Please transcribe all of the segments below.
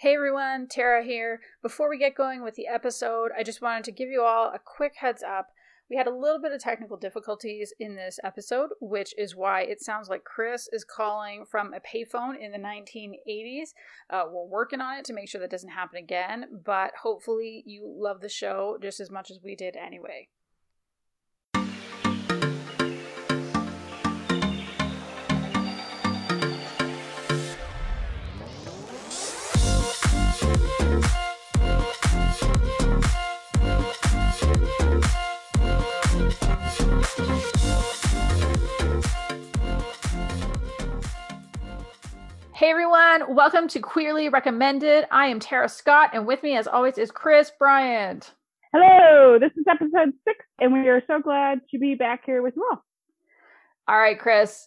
Hey everyone, Tara here. Before we get going with the episode, I just wanted to give you all a quick heads up. We had a little bit of technical difficulties in this episode, which is why it sounds like Chris is calling from a payphone in the 1980s. Uh, we're working on it to make sure that doesn't happen again, but hopefully you love the show just as much as we did anyway. Hey everyone, welcome to Queerly Recommended. I am Tara Scott, and with me, as always, is Chris Bryant. Hello, this is episode six, and we are so glad to be back here with you all. All right, Chris,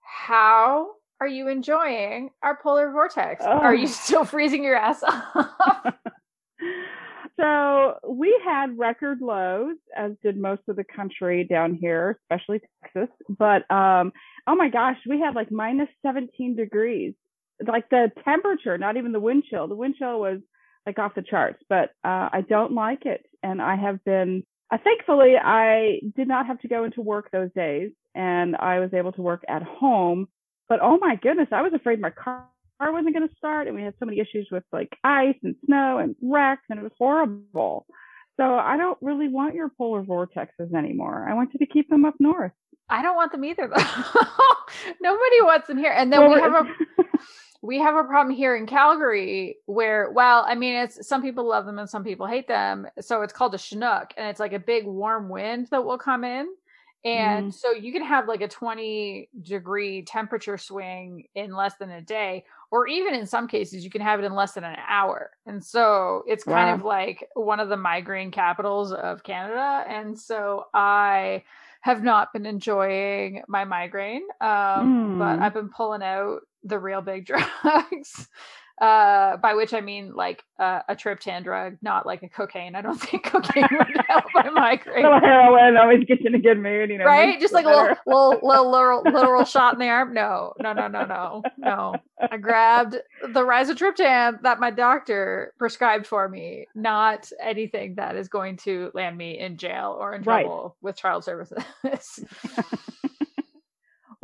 how are you enjoying our polar vortex? Oh. Are you still freezing your ass off? so we had record lows, as did most of the country down here, especially Texas. But um, oh my gosh, we had like minus 17 degrees like the temperature, not even the wind chill. The wind chill was like off the charts, but uh, I don't like it. And I have been, uh, thankfully, I did not have to go into work those days and I was able to work at home. But oh my goodness, I was afraid my car wasn't going to start. And we had so many issues with like ice and snow and wrecks, and it was horrible. So I don't really want your polar vortexes anymore. I want you to keep them up north. I don't want them either. Nobody wants them here. And then well, we have a we have a problem here in Calgary where, well, I mean, it's some people love them and some people hate them. So it's called a Chinook, and it's like a big warm wind that will come in. And mm. so you can have like a 20 degree temperature swing in less than a day, or even in some cases, you can have it in less than an hour. And so it's kind of like one of the migraine capitals of Canada. And so I have not been enjoying my migraine, um, mm. but I've been pulling out the real big drugs uh by which i mean like uh, a triptan drug not like a cocaine. I don't think cocaine would help my migraine so heroin always gets in a good mood you know right? just like a little, little little little literal shot in the arm. No no no no no no. I grabbed the rizatriptan that my doctor prescribed for me not anything that is going to land me in jail or in trouble right. with child services.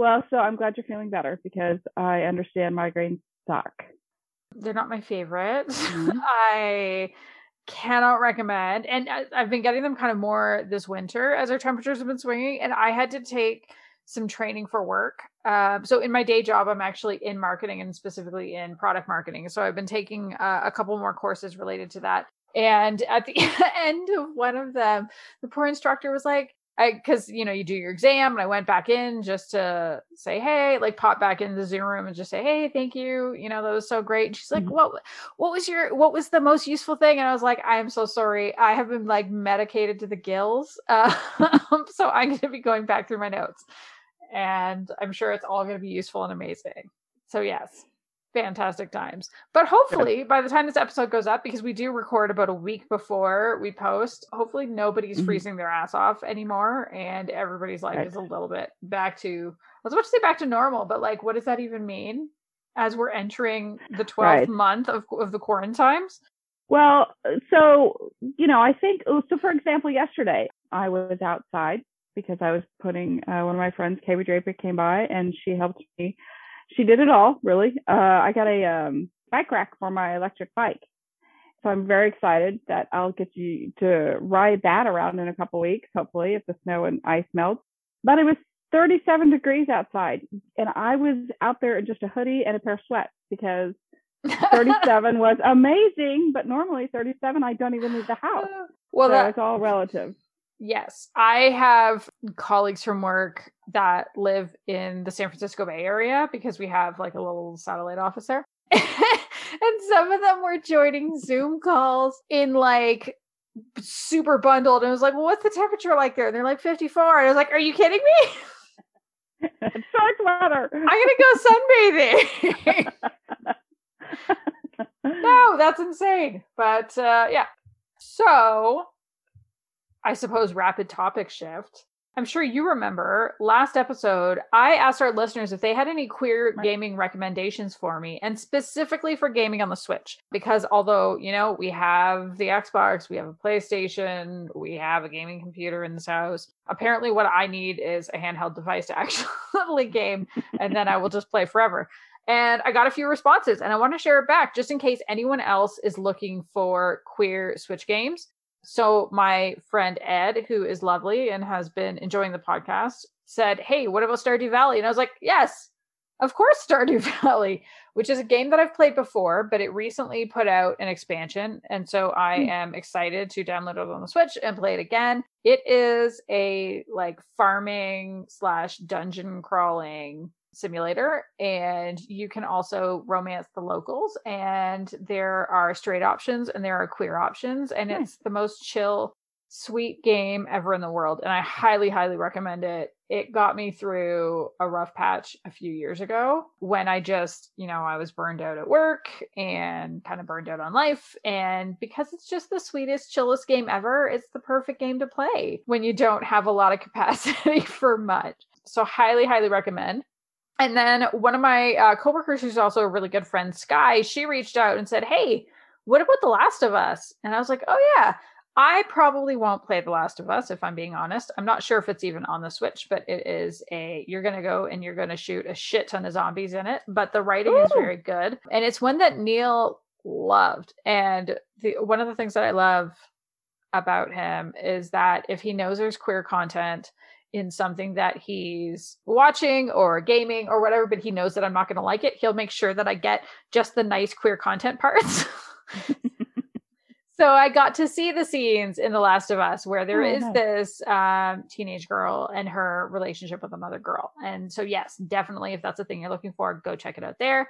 Well, so I'm glad you're feeling better because I understand migraines suck. They're not my favorite. Mm-hmm. I cannot recommend. And I've been getting them kind of more this winter as our temperatures have been swinging. And I had to take some training for work. Uh, so in my day job, I'm actually in marketing and specifically in product marketing. So I've been taking uh, a couple more courses related to that. And at the end of one of them, the poor instructor was like, I because you know you do your exam and I went back in just to say hey, like pop back in the Zoom room and just say hey, thank you, you know that was so great. And she's like, mm-hmm. what what was your what was the most useful thing? And I was like, I am so sorry, I have been like medicated to the gills, uh, so I'm going to be going back through my notes, and I'm sure it's all going to be useful and amazing. So yes, fantastic times. But hopefully, by the time this episode goes up, because we do record about a week before we post, hopefully nobody's mm-hmm. freezing their ass off anymore, and everybody's life right. is a little bit back to. I was about to say back to normal, but like, what does that even mean? As we're entering the twelfth right. month of of the quarantines. Well, so you know, I think oh, so. For example, yesterday I was outside because I was putting uh, one of my friends, Kay Draper, came by and she helped me she did it all really. Uh, I got a um, bike rack for my electric bike, so I'm very excited that I'll get you to ride that around in a couple weeks, hopefully, if the snow and ice melts. But it was 37 degrees outside, and I was out there in just a hoodie and a pair of sweats because 37 was amazing. But normally 37, I don't even leave the house. Well, so that, it's all relative. Yes, I have colleagues from work that live in the San Francisco Bay Area because we have like a little satellite office there. and some of them were joining Zoom calls in like super bundled. And I was like, well, what's the temperature like there? And they're like 54. And I was like, are you kidding me? it's Shark weather. I'm going to go sunbathing. no, that's insane. But uh, yeah. So I suppose rapid topic shift. I'm sure you remember last episode, I asked our listeners if they had any queer gaming recommendations for me, and specifically for gaming on the Switch. Because although, you know, we have the Xbox, we have a PlayStation, we have a gaming computer in this house, apparently what I need is a handheld device to actually game, and then I will just play forever. And I got a few responses, and I want to share it back just in case anyone else is looking for queer Switch games. So my friend Ed, who is lovely and has been enjoying the podcast, said, "Hey, what about Stardew Valley?" And I was like, "Yes, of course, Stardew Valley, which is a game that I've played before, but it recently put out an expansion, and so I Hmm. am excited to download it on the Switch and play it again. It is a like farming slash dungeon crawling simulator and you can also romance the locals and there are straight options and there are queer options and Nice. it's the most chill sweet game ever in the world and i highly highly recommend it. It got me through a rough patch a few years ago when i just you know i was burned out at work and kind of burned out on life and because it's just the sweetest chillest game ever it's the perfect game to play when you don't have a lot of capacity for much. So highly highly recommend and then one of my uh, coworkers, who's also a really good friend, Sky, she reached out and said, "Hey, what about The Last of Us?" And I was like, "Oh yeah, I probably won't play The Last of Us if I'm being honest. I'm not sure if it's even on the Switch, but it is a you're gonna go and you're gonna shoot a shit ton of zombies in it. But the writing is very good, and it's one that Neil loved. And the one of the things that I love about him is that if he knows there's queer content in something that he's watching or gaming or whatever, but he knows that I'm not going to like it, he'll make sure that I get just the nice queer content parts. so I got to see the scenes in The Last of Us where there Oh, is this um, teenage girl and her relationship with another girl. And so, yes, definitely, if that's a thing you're looking for, go check it out there.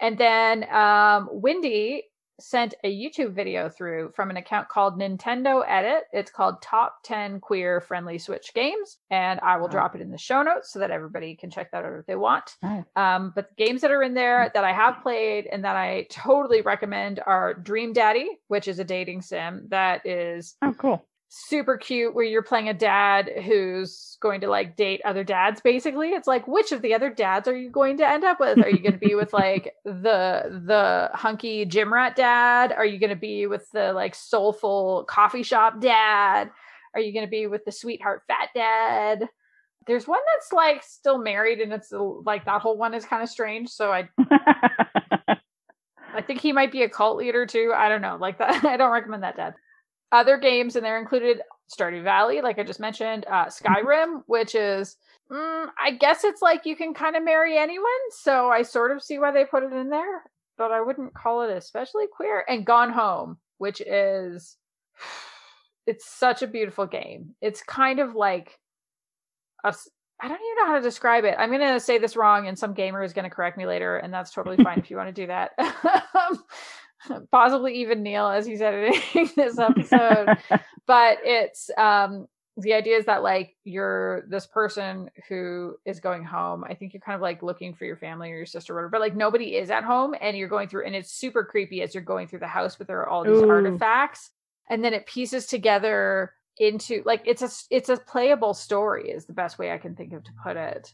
And then um, Wendy sent a YouTube video through from an account called Nintendo Edit. It's called Top 10 Queer Friendly Switch Games. And I will Wow. drop it in the show notes so that everybody can check that out if they want. Nice. Um, but the games that are in there that I have played and that I totally recommend are Dream Daddy, which is a dating sim that is Oh, cool. Super cute where you're playing a dad who's going to like date other dads basically it's like which of the other dads are you going to end up with are you going to be with like the the hunky gym rat dad are you going to be with the like soulful coffee shop dad are you going to be with the sweetheart fat dad there's one that's like still married and it's like that whole one is kind of strange so i I think he might be a cult leader too. I don't know. Like that, I don't recommend that, Dad. Other games, and they're included Stardew Valley, like I just mentioned, uh, Skyrim, which is, mm, I guess it's like you can kind of marry anyone. So I sort of see why they put it in there, but I wouldn't call it especially queer. And Gone Home, which is, it's such a beautiful game. It's kind of like a, I don't even know how to describe it. I'm going to say this wrong, and some gamer is going to correct me later, and that's totally fine if you want to do that. Possibly even Neil, as he's editing this episode. but it's um, the idea is that like you're this person who is going home. I think you're kind of like looking for your family or your sister or whatever, but like nobody is at home, and you're going through, and it's super creepy as you're going through the house, but there are all these Ooh. artifacts, and then it pieces together into like it's a it's a playable story is the best way I can think of to put it.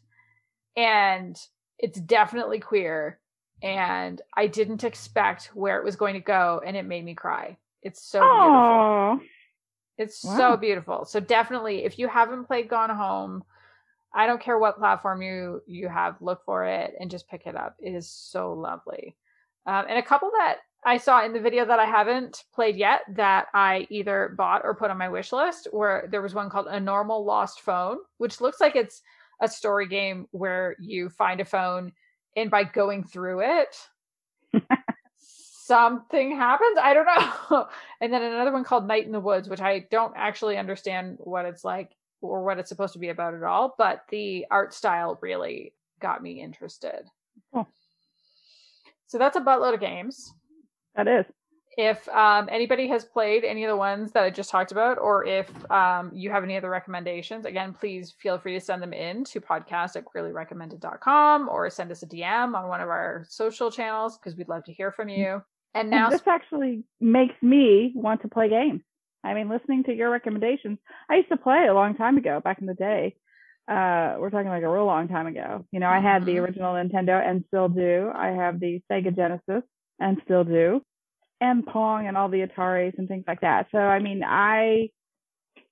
And it's definitely queer and I didn't expect where it was going to go and it made me cry. It's so beautiful. Oh, It's Wow. so beautiful. So definitely if you haven't played Gone Home, I don't care what platform you you have, look for it and just pick it up. It is so lovely. Um, and a couple that I saw in the video that I haven't played yet that I either bought or put on my wish list where there was one called A Normal Lost Phone, which looks like it's a story game where you find a phone and by going through it something happens. I don't know. and then another one called Night in the Woods, which I don't actually understand what it's like or what it's supposed to be about at all, but the art style really got me interested. Cool. So that's a buttload of games. that is. If um, anybody has played any of the ones that I just talked about, or if um, you have any other recommendations, again, please feel free to send them in to podcast at queerlyrecommended.com or send us a DM on one of our social channels because we'd love to hear from you. And now, And this actually makes me want to play games. I mean, listening to your recommendations, I used to play a long time ago, back in the day. Uh, we're talking like a real long time ago. You know, I had the Mhm. original Nintendo and still do. I have the Sega Genesis and still do, and Pong and all the Ataris and things like that. So, I mean, I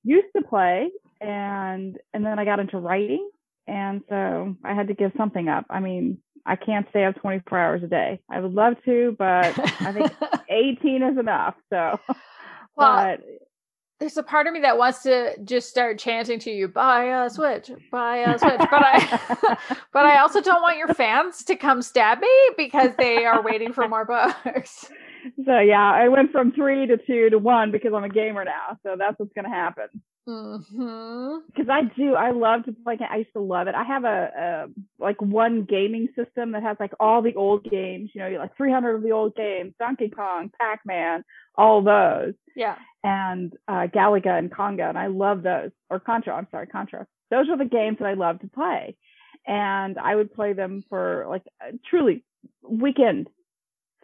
used to play, and and then I got into writing, and so I had to give something up. I mean, I can't stay up 24 hours a day. I would love to, but I think 18 is enough. So, well, but there's a part of me that wants to just start chanting to you, buy a switch, buy a switch. But I but I also don't want your fans to come stab me because they are waiting for more books. So yeah, I went from three to two to one because I'm a gamer now. So that's what's gonna happen. Because I do, I love to play. I used to love it. I have a, a like one gaming system that has like all the old games. You know, like 300 of the old games, Donkey Kong, Pac Man, all those. Yeah. and uh, Galaga and Conga, and I love those. Or Contra, I'm sorry, Contra. Those are the games that I love to play, and I would play them for like uh, truly weekend,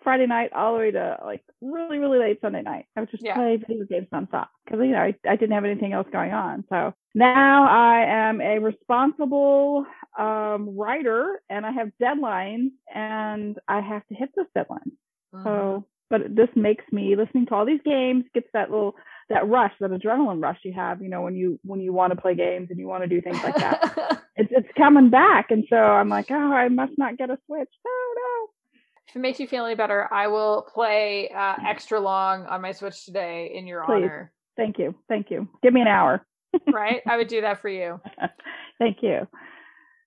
Friday night all the way to like really really late Sunday night. I would just Yeah. play video games nonstop because you know I, I didn't have anything else going on. So now I am a responsible um, writer, and I have deadlines, and I have to hit those deadlines. Mm-hmm. So, but this makes me listening to all these games gets that little that rush, that adrenaline rush you have, you know, when you when you want to play games and you want to do things like that. it's it's coming back, and so I'm like, oh, I must not get a switch. No, no. If it makes you feel any better, I will play uh, extra long on my Switch today in your Please. honor. Thank you, thank you. Give me an hour. Right? I would do that for you. Thank you.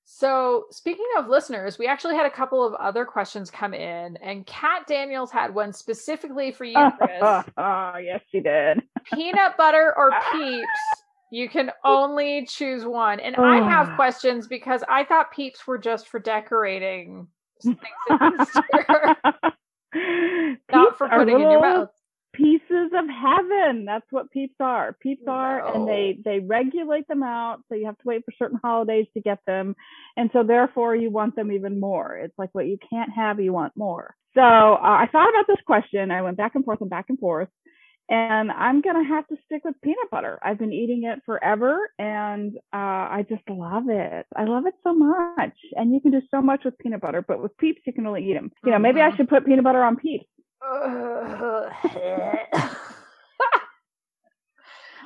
So, speaking of listeners, we actually had a couple of other questions come in, and Kat Daniels had one specifically for you, Chris. oh, yes, she did. Peanut butter or peeps? You can only choose one. And I have Oh. questions because I thought peeps were just for decorating things in Easter, not for putting in your mouth. pieces of heaven. That's what peeps are. Peeps are, and they they regulate them out. So you have to wait for certain holidays to get them, and so therefore you want them even more. It's like what you can't have, you want more. So uh, I thought about this question. I went back and forth and back and forth, and I'm gonna have to stick with peanut butter. I've been eating it forever, and uh, I just love it. I love it so much, and you can do so much with peanut butter. But with peeps, you can only eat them. You know, maybe I Mhm. should put peanut butter on peeps.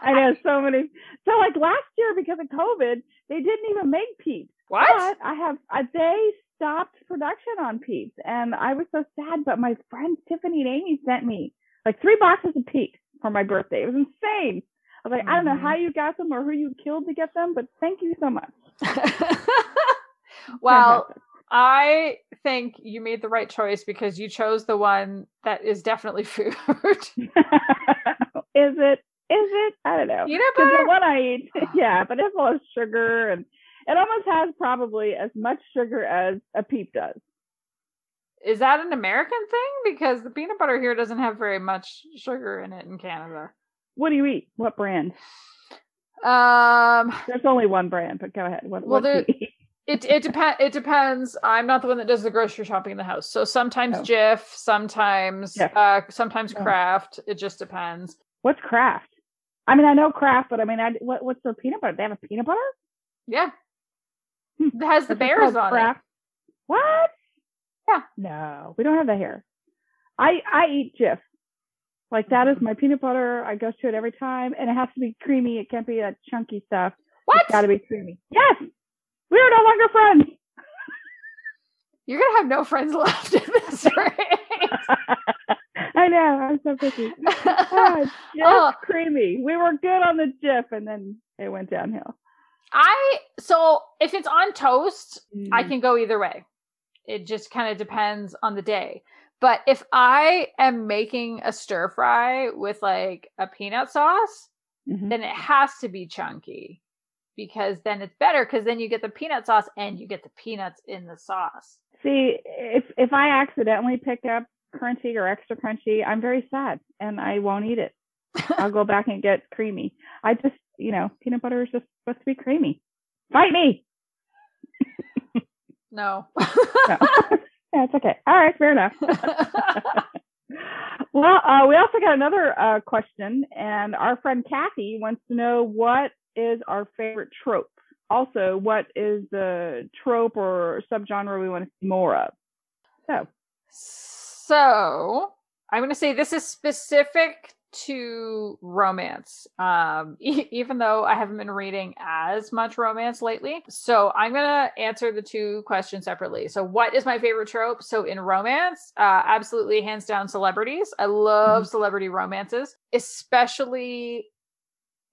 I know so many. So like last year because of COVID, they didn't even make Peeps. what? But I have uh, they stopped production on Peeps, and I was so sad. But my friends Tiffany and Amy sent me like three boxes of Peeps for my birthday. It was insane. I was like, I don't know Mhm. how you got them or who you killed to get them, but thank you so much. well, Fantastic. I think you made the right choice because you chose the one that is definitely food. is it? Is it? I don't know. Peanut Because the butter? one I eat, yeah, but it's full of sugar and it almost has probably as much sugar as a peep does. Is that an American thing? Because the peanut butter here doesn't have very much sugar in it in Canada. What do you eat? What brand? Um, There's only one brand, but go ahead. What, Well, what do you there- it it depends. It depends. I'm not the one that does the grocery shopping in the house. So sometimes Oh. Jif, sometimes Jif. uh, sometimes Oh. Kraft. It just depends. What's Kraft? I mean, I know Kraft, but I mean, I, what, what's their peanut butter? They have a peanut butter? Yeah, Hmm. it has the bears on it. What? Yeah. No, we don't have that here. I I eat Jif. Like that Mm-hmm. my peanut butter. I go to it every time, and it has to be creamy. It can't be that chunky stuff. What? It's got to be creamy. Yes, we are no longer friends. You're gonna have no friends left in this rate. I know. I'm so picky. Ah, Jif Oh. creamy. We were good on the Jif, and then it went downhill. I so if it's on toast, I Mm. can go either way. It just kind of depends on the day. But if I am making a stir fry with like a peanut sauce, Mhm. then it has to be chunky because then it's better because then you get the peanut sauce and you get the peanuts in the sauce. See, if if I accidentally pick up crunchy or extra crunchy, I'm very sad, and I won't eat it. I'll go back and get creamy. I just, you know, peanut butter is just supposed to be creamy. Fight me. No. No. yeah, it's okay. All right, fair enough. well, Well, uh, we also got another uh, question, and our friend Kathy wants to know what is our favorite trope. Also, what is the trope or subgenre we want to see more of? So, so I'm going to say this is specific to romance, um, e- even though I haven't been reading as much romance lately. So I'm going to answer the two questions separately. So, what is my favorite trope? So, in romance, uh, absolutely hands down celebrities. I love mm-hmm. celebrity romances, especially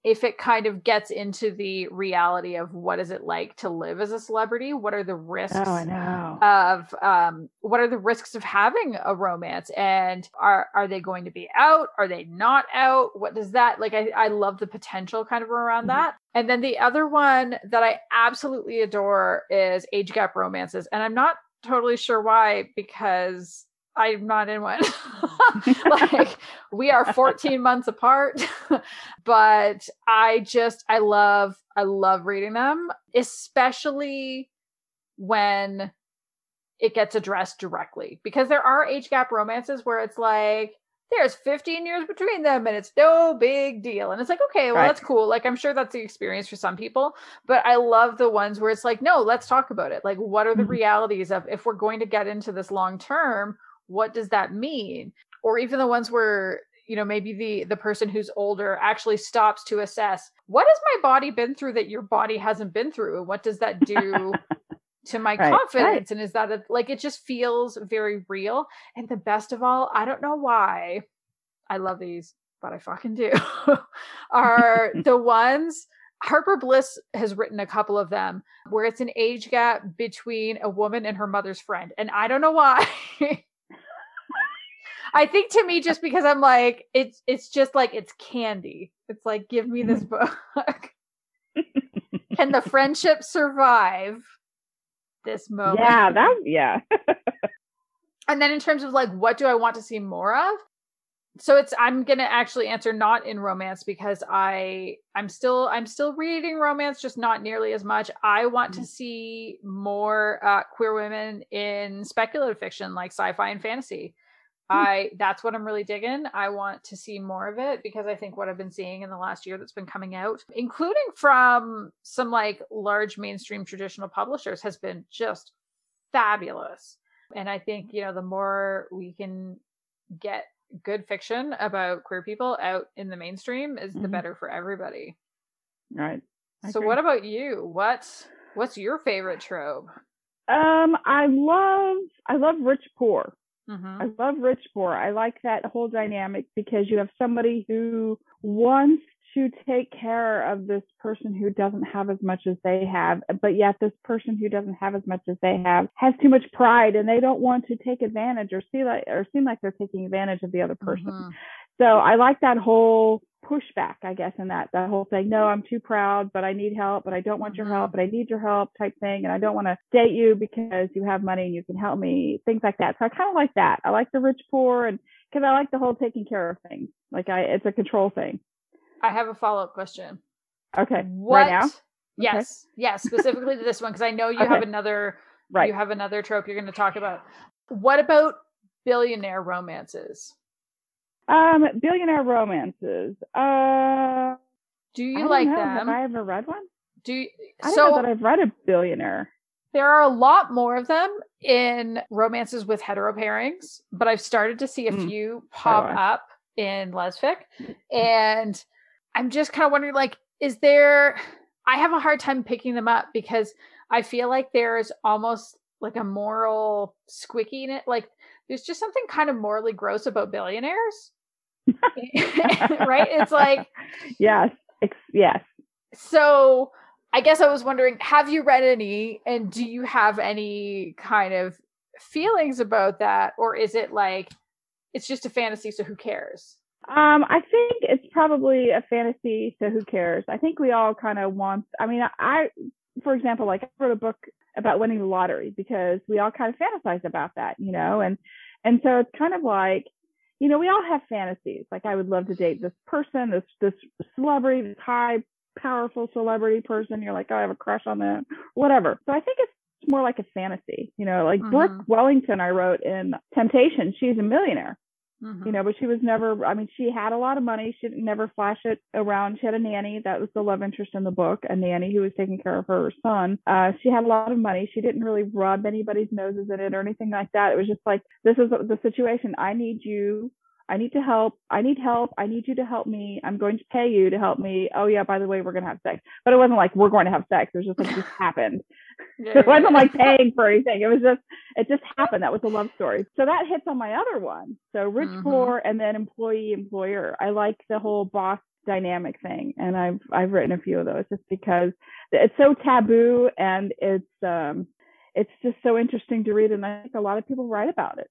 if it kind of gets into the reality of what is it like to live as a celebrity what are the risks oh, of um, what are the risks of having a romance? And are are they going to be out? Are they not out? What does that like i, I love the potential kind of around mm-hmm. that. And then the other one that i absolutely adore is age gap romances. And i'm not totally sure why because I'm not in one. like we are 14 months apart, but I just I love I love reading them, especially when it gets addressed directly because there are age gap romances where it's like there's 15 years between them and it's no big deal. And it's like, okay, well, right. that's cool. Like, I'm sure that's the experience for some people, but I love the ones where it's like, no, let's talk about it. Like, what are the mm-hmm. realities of if we're going to get into this long term? What does that mean or even the ones where you know maybe the the person who's older actually stops to assess what has my body been through that your body hasn't been through and what does that do to my right, confidence right. and is that a, like it just feels very real and the best of all i don't know why i love these but i fucking do are the ones Harper Bliss has written a couple of them where it's an age gap between a woman and her mother's friend. And I don't know why. I think to me, just because I'm like, it's it's just like it's candy. It's like, give me this book. Can the friendship survive this moment? Yeah, that yeah. and then in terms of like what do I want to see more of? So it's I'm gonna actually answer not in romance because I I'm still I'm still reading romance, just not nearly as much. I want mm-hmm. to see more uh, queer women in speculative fiction like sci-fi and fantasy. Hmm. I that's what I'm really digging. I want to see more of it because I think what I've been seeing in the last year that's been coming out, including from some like large mainstream traditional publishers, has been just fabulous. And I think, you know, the more we can get good fiction about queer people out in the mainstream is mm-hmm. the better for everybody. Right. I so agree. what about you? What what's your favorite trope? Um, I love I love rich poor. Mm-hmm. I love rich poor. I like that whole dynamic because you have somebody who wants to take care of this person who doesn't have as much as they have, but yet this person who doesn't have as much as they have has too much pride and they don't want to take advantage or see like or seem like they're taking advantage of the other person. Mm-hmm. So I like that whole pushback, I guess, in that that whole thing. No, I'm too proud, but I need help, but I don't want your help, mm-hmm. but I need your help type thing, and I don't want to date you because you have money and you can help me, things like that. So I kind of like that. I like the rich poor, and because I like the whole taking care of things. Like I, it's a control thing. I have a follow up question. Okay. What? Right now? Yes. Okay. Yes. Specifically to this one, because I know you okay. have another. Right. You have another trope you're going to talk about. What about billionaire romances? Um, billionaire romances. Uh, do you like know. them? Have I ever read one? Do you, I don't know that I've read a billionaire. There are a lot more of them in romances with hetero pairings, but I've started to see a mm. few pop up in lesfic, and I'm just kind of wondering, like, is there? I have a hard time picking them up because I feel like there's almost like a moral squicky in it. Like, there's just something kind of morally gross about billionaires right? It's like yes, yes. So I guess I was wondering, have you read any, and do you have any kind of feelings about that, or is it like it's just a fantasy, so who cares? Um, I think it's probably a fantasy, so who cares? I think we all kind of want. I mean, I, for example, like I wrote a book about winning the lottery because we all kind of fantasize about that, you know, and and so it's kind of like you know, we all have fantasies. Like I would love to date this person, this this celebrity, this high powerful celebrity person. You're like, oh, I have a crush on them, whatever. So I think it's more like a fantasy. You know, like mm-hmm. Brooke Wellington, I wrote in Temptation. She's a millionaire. Mm-hmm. You know, but she was never, I mean, she had a lot of money. She never flash it around. She had a nanny. That was the love interest in the book, a nanny who was taking care of her son. Uh, she had a lot of money. She didn't really rub anybody's noses in it or anything like that. It was just like, this is the situation. I need you I need to help. I need help. I need you to help me. I'm going to pay you to help me. Oh yeah, by the way, we're gonna have sex. But it wasn't like we're going to have sex. It was just like this happened. Yeah, it wasn't like paying for anything. It was just it just happened. That was a love story. So that hits on my other one. So rich mm-hmm. poor and then employee employer. I like the whole boss dynamic thing and I've I've written a few of those just because it's so taboo and it's um it's just so interesting to read and I think a lot of people write about it.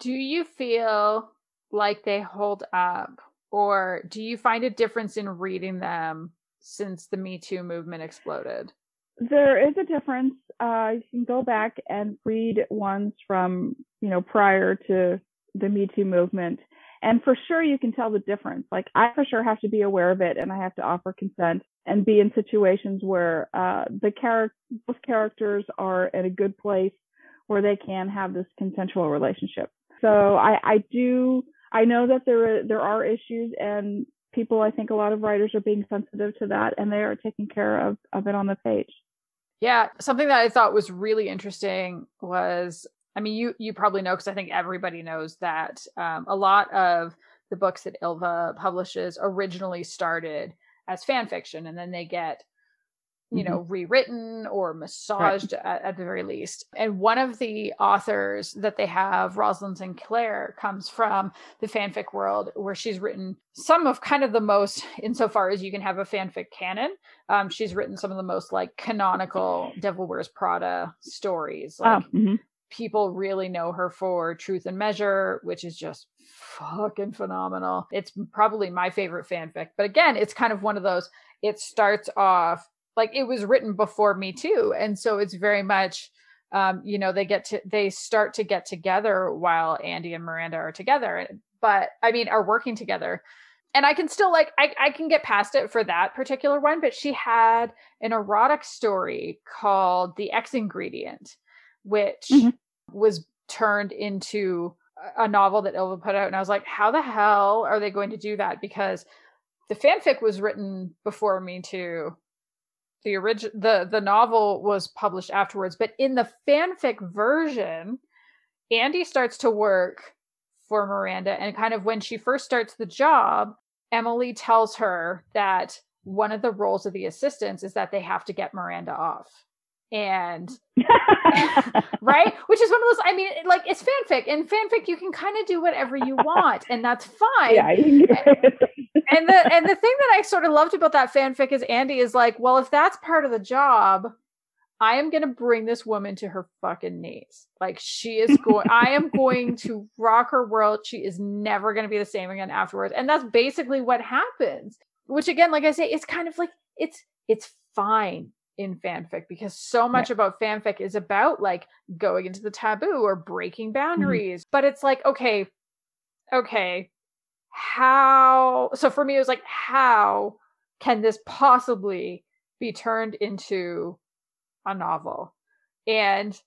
Do you feel like they hold up? Or do you find a difference in reading them since the Me Too movement exploded? There is a difference. Uh, you can go back and read ones from, you know, prior to the Me Too movement. And for sure, you can tell the difference. Like, I for sure have to be aware of it and I have to offer consent and be in situations where uh, the character, both characters are in a good place where they can have this consensual relationship. So I, I do I know that there are, there are issues and people, I think a lot of writers are being sensitive to that and they are taking care of, of it on the page. Yeah, something that I thought was really interesting was I mean, you you probably know because I think everybody knows that um, a lot of the books that Ylva publishes originally started as fan fiction, and then they get you know, mm-hmm. rewritten or massaged right. at, at, the very least. And one of the authors that they have, Rosalind Sinclair, comes from the fanfic world where she's written some of kind of the most, insofar as you can have a fanfic canon. Um, she's written some of the most like canonical Devil Wears Prada stories. Like, oh, mm-hmm. People really know her for Truth and Measure, which is just fucking phenomenal. It's probably my favorite fanfic. But again, it's kind of one of those, it starts off like it was written before me too and so it's very much um, you know they get to they start to get together while andy and miranda are together but i mean are working together. And i can still like I, I can get past it for that particular one but she had an erotic story called the x ingredient which mm-hmm. was turned into a novel that Ylva put out and i was like how the hell are they going to do that? Because the fanfic was written before me too the original the the novel was published afterwards but in the fanfic version andy starts to work for miranda and kind of when she first starts the job emily tells her that one of the roles of the assistants is that they have to get miranda off and right which is one of those i mean like it's fanfic and fanfic you can kind of do whatever you want and that's fine yeah, and the and the thing that I sort of loved about that fanfic is Andy is like, well, if that's part of the job, I am going to bring this woman to her fucking knees. Like she is going, I am going to rock her world. She is never going to be the same again afterwards. And that's basically what happens. Which again, like I say, it's kind of like it's it's fine in fanfic because so much about fanfic is about like going into the taboo or breaking mm-hmm. boundaries. Mm-hmm. But it's like, okay, okay, how so for me it was like how can this possibly be turned into a novel and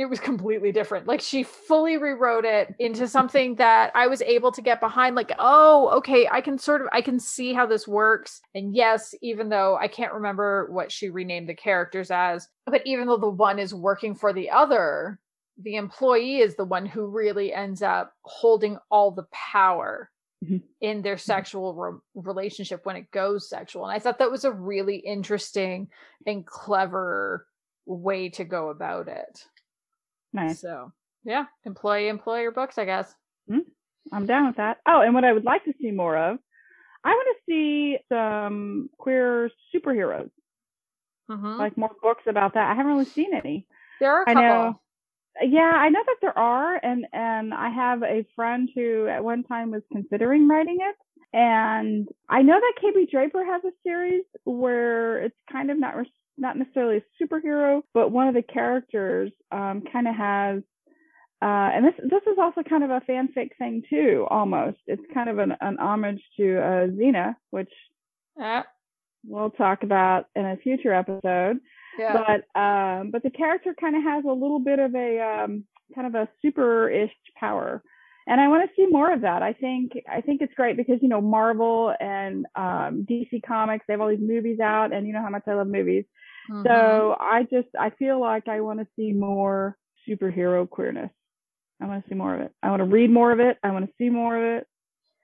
it was completely different like she fully rewrote it into something that i was able to get behind like oh okay i can sort of i can see how this works and yes even though i can't remember what she renamed the characters as but even though the one is working for the other the employee is the one who really ends up holding all the power mm-hmm. in their mm-hmm. sexual re- relationship when it goes sexual. And I thought that was a really interesting and clever way to go about it. Nice. So, yeah, employee employer books, I guess. Mm-hmm. I'm down with that. Oh, and what I would like to see more of, I want to see some queer superheroes. Mm-hmm. Like more books about that. I haven't really seen any. There are a couple. I know yeah, I know that there are, and and I have a friend who at one time was considering writing it, and I know that KB Draper has a series where it's kind of not not necessarily a superhero, but one of the characters um, kind of has, uh, and this this is also kind of a fanfic thing too, almost. It's kind of an, an homage to uh, Xena, which uh. we'll talk about in a future episode. Yeah. But um, but the character kind of has a little bit of a um, kind of a super-ish power, and I want to see more of that. I think I think it's great because you know Marvel and um, DC Comics they have all these movies out, and you know how much I love movies. Mm-hmm. So I just I feel like I want to see more superhero queerness. I want to see more of it. I want to read more of it. I want to see more of it.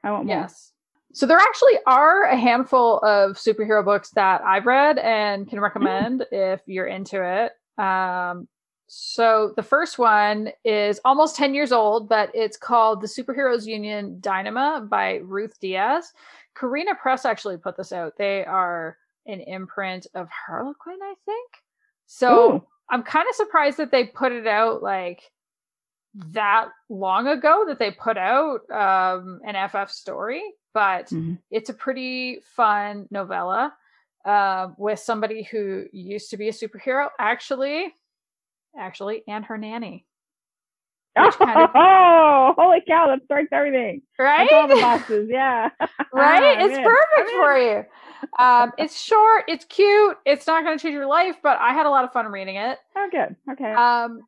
I want more. Yes. So there actually are a handful of superhero books that I've read and can recommend mm. if you're into it. Um, so the first one is almost 10 years old, but it's called The Superheroes Union Dynamo by Ruth Diaz. Carina Press actually put this out. They are an imprint of Harlequin, I think. So Ooh. I'm kind of surprised that they put it out like that long ago that they put out um, an FF story, but mm-hmm. it's a pretty fun novella uh, with somebody who used to be a superhero. Actually, actually, and her nanny. Oh, kind of... oh, holy cow, that starts everything. Right? All the boxes, yeah. right? it's perfect for you. Um, it's short, it's cute, it's not going to change your life, but I had a lot of fun reading it. Oh, good. Okay. Um,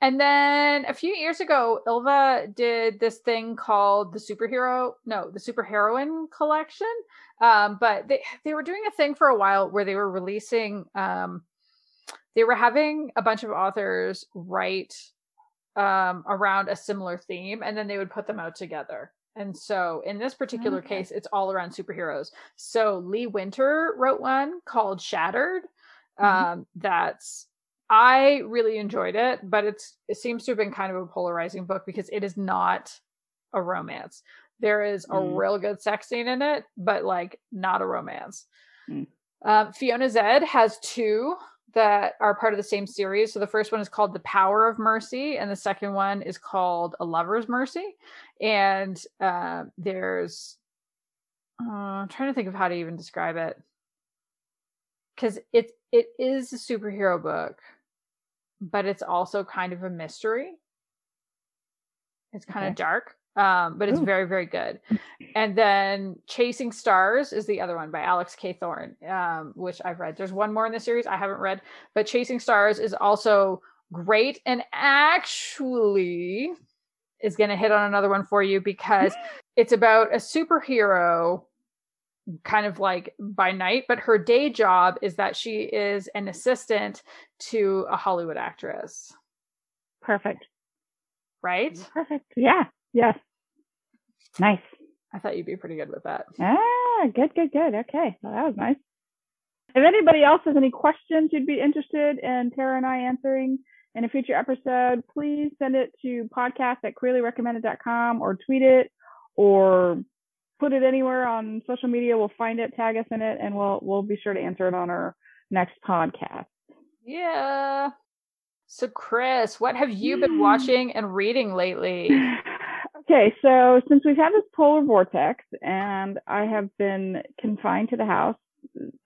and then a few years ago, Ylva did this thing called the superhero, no, the superheroine collection. Um, but they they were doing a thing for a while where they were releasing um, they were having a bunch of authors write um, around a similar theme and then they would put them out together. And so in this particular okay. case, it's all around superheroes. So Lee Winter wrote one called Shattered. Mm-hmm. Um, that's I really enjoyed it, but it's it seems to have been kind of a polarizing book because it is not a romance. There is a mm. real good sex scene in it, but like not a romance. Mm. Um, Fiona Zedde has two that are part of the same series. So the first one is called The Power of Mercy, and the second one is called A Lover's Mercy. And uh, there's, uh, I'm trying to think of how to even describe it, because it it is a superhero book, but it's also kind of a mystery. It's kind okay. of dark um, but it's Ooh. very very good. And then chasing stars is the other one by alex k. Thorne um, which i've read. There's one more in the series i haven't read but chasing stars is also great and actually is going to hit on another one for you because it's about a superhero kind of like by night but her day job is that she is an assistant to a hollywood actress. Perfect. Right? Perfect. Yeah. Yes. Nice. I thought you'd be pretty good with that. Ah, good, good, good. Okay. Well, that was nice. If anybody else has any questions you'd be interested in Tara and I answering in a future episode, please send it to podcast at queerlyrecommended.com or tweet it or put it anywhere on social media. We'll find it, tag us in it, and we'll we'll be sure to answer it on our next podcast. Yeah. So Chris, what have you been watching and reading lately? Okay, so since we've had this polar vortex and I have been confined to the house,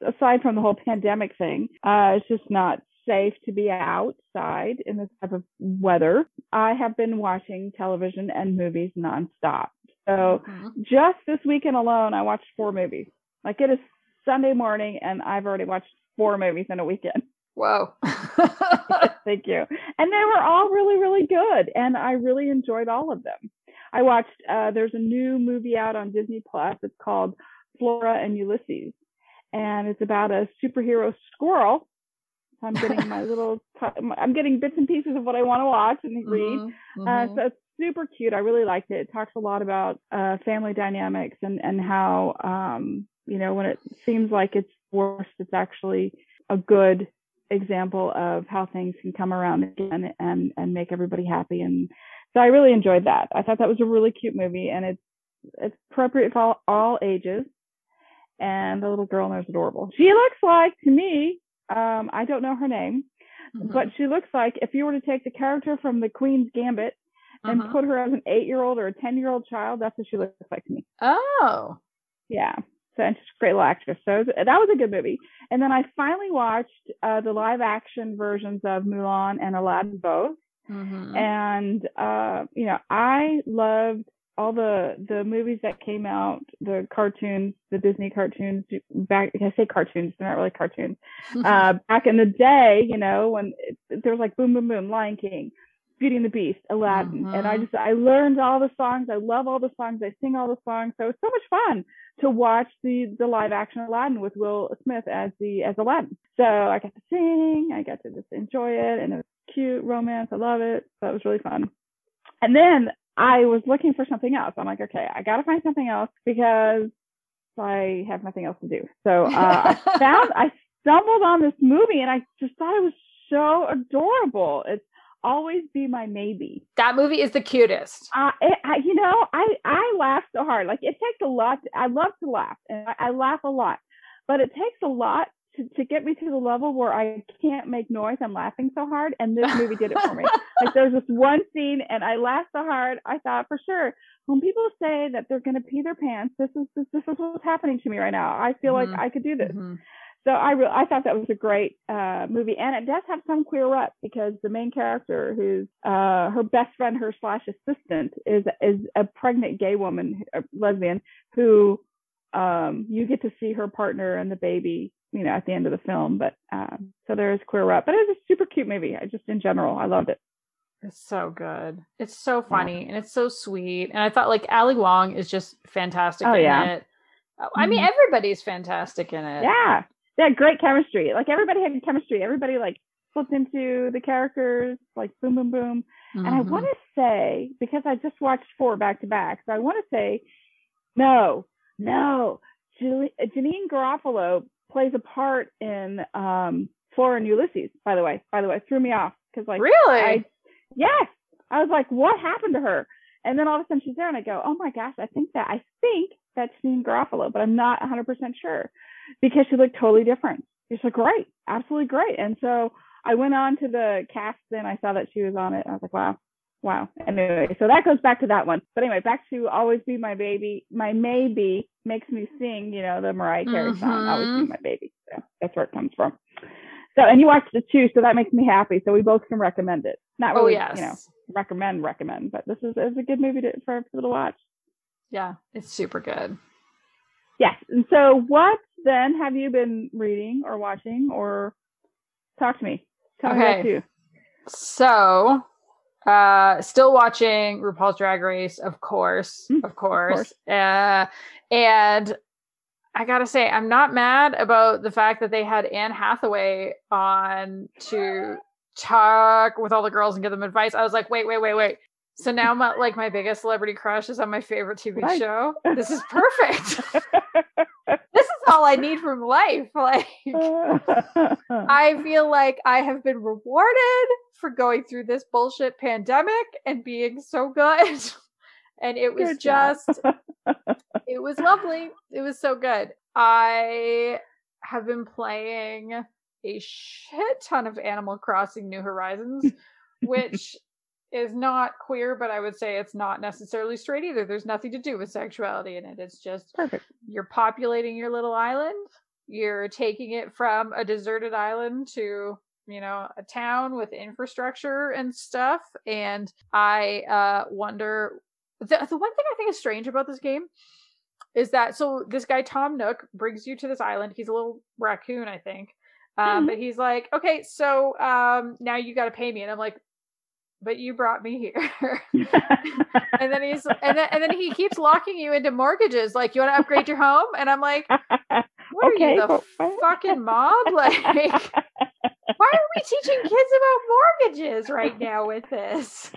aside from the whole pandemic thing, uh, it's just not safe to be outside in this type of weather. I have been watching television and movies nonstop. So mm-hmm. just this weekend alone, I watched four movies. Like it is Sunday morning and I've already watched four movies in a weekend. Whoa. Thank you. And they were all really, really good. And I really enjoyed all of them. I watched. Uh, there's a new movie out on Disney Plus. It's called Flora and Ulysses, and it's about a superhero squirrel. I'm getting my little. T- I'm getting bits and pieces of what I want to watch and read. Mm-hmm, uh, mm-hmm. Uh, so it's super cute. I really liked it. It talks a lot about uh, family dynamics and and how um, you know when it seems like it's worst, it's actually a good example of how things can come around again and and make everybody happy and so I really enjoyed that. I thought that was a really cute movie, and it's it's appropriate for all, all ages. And the little girl in there is adorable. She looks like to me, um, I don't know her name, mm-hmm. but she looks like if you were to take the character from the Queen's Gambit and uh-huh. put her as an eight-year-old or a ten-year-old child, that's what she looks like to me. Oh, yeah. So and she's a great little actress. So that was a good movie. And then I finally watched uh, the live-action versions of Mulan and Aladdin both. Mm-hmm. And uh, you know, I loved all the the movies that came out, the cartoons, the Disney cartoons. Back, I say cartoons, they're not really cartoons. uh, back in the day, you know, when there was like Boom Boom Boom, Lion King, Beauty and the Beast, Aladdin, and I mm-hmm. just I learned all the songs. I love all the songs. I sing all the songs. So it's so much fun to watch the the live action Aladdin with Will Smith as the as Aladdin. So I got to sing. I got to just enjoy it, and it was cute romance. I love it. That was really fun. And then I was looking for something else. I'm like, okay, I got to find something else because I have nothing else to do. So uh, I found I stumbled on this movie, and I just thought it was so adorable. It's always be my maybe. That movie is the cutest. Uh, it, I, you know, I I laugh so hard. Like it takes a lot. To, I love to laugh, and I, I laugh a lot, but it takes a lot to, to get me to the level where I can't make noise. I'm laughing so hard, and this movie did it for me. like there's this one scene, and I laughed so hard. I thought for sure when people say that they're going to pee their pants, this is this, this is what's happening to me right now. I feel mm-hmm. like I could do this. Mm-hmm so I re- I thought that was a great uh, movie, and it does have some queer rep because the main character, who's uh, her best friend, her slash assistant, is is a pregnant gay woman, a lesbian, who um, you get to see her partner and the baby, you know, at the end of the film. But um, so there is queer rep, but it was a super cute movie. I just in general, I loved it. It's so good. It's so funny yeah. and it's so sweet. And I thought like Ali Wong is just fantastic oh, in yeah. it. I mean, mm-hmm. everybody's fantastic in it. Yeah they had great chemistry. Like everybody had chemistry. Everybody like flipped into the characters, like boom, boom, boom. Mm-hmm. And I want to say because I just watched four back to back, so I want to say, no, no, Julie, Janeane Garofalo plays a part in um, Flora and Ulysses. By the way, by the way, threw me off because like really, I, yes, I was like, what happened to her? And then all of a sudden she's there, and I go, oh my gosh, I think that I think that's Janeane Garofalo, but I'm not 100% sure because she looked totally different. She's like, great, absolutely great. And so I went on to the cast and I saw that she was on it. and I was like, wow, wow. Anyway, so that goes back to that one. But anyway, back to Always Be My Maybe. My maybe makes me sing, you know, the Mariah Carey mm-hmm. song, Always Be mm-hmm. My Baby. So that's where it comes from. So, and you watched it too, so that makes me happy. So we both can recommend it. Not oh, really, oh, yes. you know, recommend, recommend, but this is, is a good movie to, for people to watch. Yeah, it's super good. Yes. And so, what then have you been reading or watching or talk to me? Tell okay. me So, uh, still watching RuPaul's Drag Race, of course, mm, of course. Of course. Uh, and I gotta say, I'm not mad about the fact that they had Anne Hathaway on to talk with all the girls and give them advice. I was like, wait, wait, wait, wait. So now my like my biggest celebrity crush is on my favorite TV right. show. This is perfect. this is all I need from life. Like I feel like I have been rewarded for going through this bullshit pandemic and being so good. and it was good just it was lovely. It was so good. I have been playing a shit ton of Animal Crossing New Horizons, which is not queer, but I would say it's not necessarily straight either. There's nothing to do with sexuality in it. It's just perfect. You're populating your little island. You're taking it from a deserted island to, you know, a town with infrastructure and stuff. And I uh wonder the, the one thing I think is strange about this game is that so this guy Tom Nook brings you to this island. He's a little raccoon, I think. Um, mm-hmm. but he's like, okay, so um, now you got to pay me, and I'm like, but you brought me here. and then he's and then and then he keeps locking you into mortgages. Like, you want to upgrade your home? And I'm like, what okay, are you, the fucking mob? Like, why are we teaching kids about mortgages right now with this?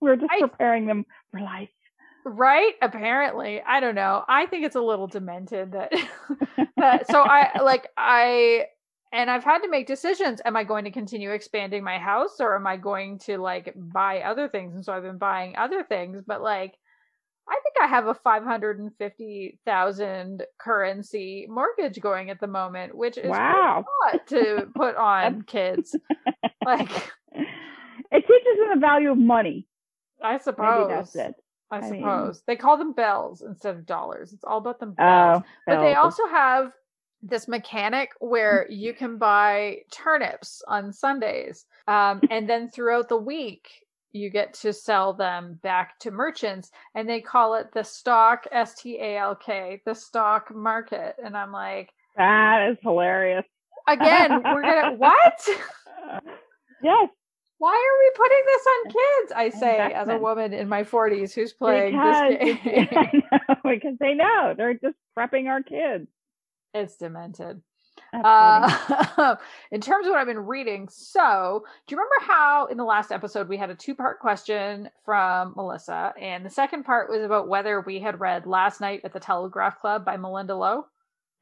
We're just I, preparing them for life. Right? Apparently. I don't know. I think it's a little demented that, that so I like I and I've had to make decisions. Am I going to continue expanding my house or am I going to like buy other things? And so I've been buying other things, but like I think I have a 550,000 currency mortgage going at the moment, which is wow. a lot to put on kids. Like it teaches them the value of money. I suppose. Maybe that's it. I, I suppose. Mean... They call them bells instead of dollars. It's all about them oh, bells. Oh, but bells. they also have this mechanic where you can buy turnips on Sundays. Um, and then throughout the week, you get to sell them back to merchants and they call it the stock S T A L K, the stock market. And I'm like, that is hilarious. Again, we're gonna what? Yes. why are we putting this on kids? I say Investment. as a woman in my 40s who's playing because, this game. because they know they're just prepping our kids. It's demented. Uh, in terms of what I've been reading, so do you remember how in the last episode we had a two part question from Melissa? And the second part was about whether we had read Last Night at the Telegraph Club by Malinda Lo?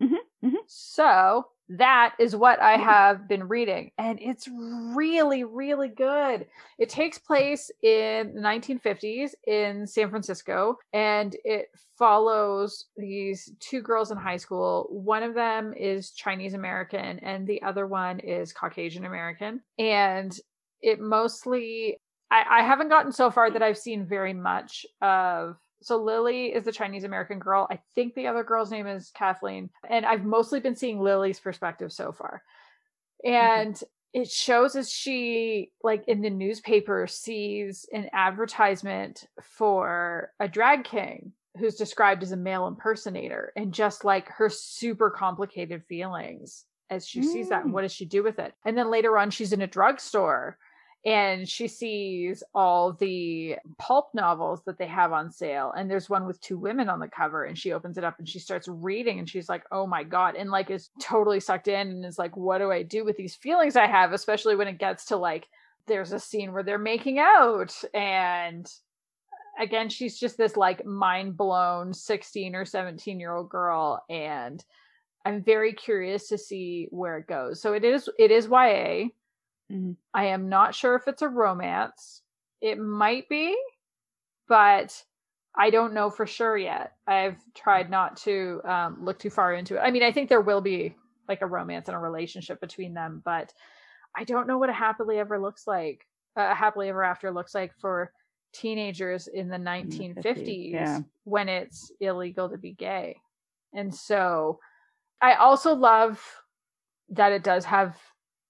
Mm-hmm, mm-hmm. So that is what I have been reading, and it's really, really good. It takes place in the 1950s in San Francisco, and it follows these two girls in high school. One of them is Chinese American, and the other one is Caucasian American. And it mostly, I, I haven't gotten so far that I've seen very much of so Lily is the Chinese American girl. I think the other girl's name is Kathleen. And I've mostly been seeing Lily's perspective so far. And mm-hmm. it shows as she, like in the newspaper, sees an advertisement for a drag king who's described as a male impersonator and just like her super complicated feelings as she mm. sees that. And mm. what does she do with it? And then later on, she's in a drugstore and she sees all the pulp novels that they have on sale and there's one with two women on the cover and she opens it up and she starts reading and she's like oh my god and like is totally sucked in and is like what do i do with these feelings i have? Especially when it gets to like there's a scene where they're making out and again she's just this like mind blown 16 or 17 year old girl and i'm very curious to see where it goes. So it is it is ya Mm-hmm. I am not sure if it's a romance. It might be, but I don't know for sure yet. I've tried not to um, look too far into it. I mean, I think there will be like a romance and a relationship between them, but I don't know what a happily ever looks like. Uh, a happily ever after looks like for teenagers in the 1950s yeah. when it's illegal to be gay. And so I also love that it does have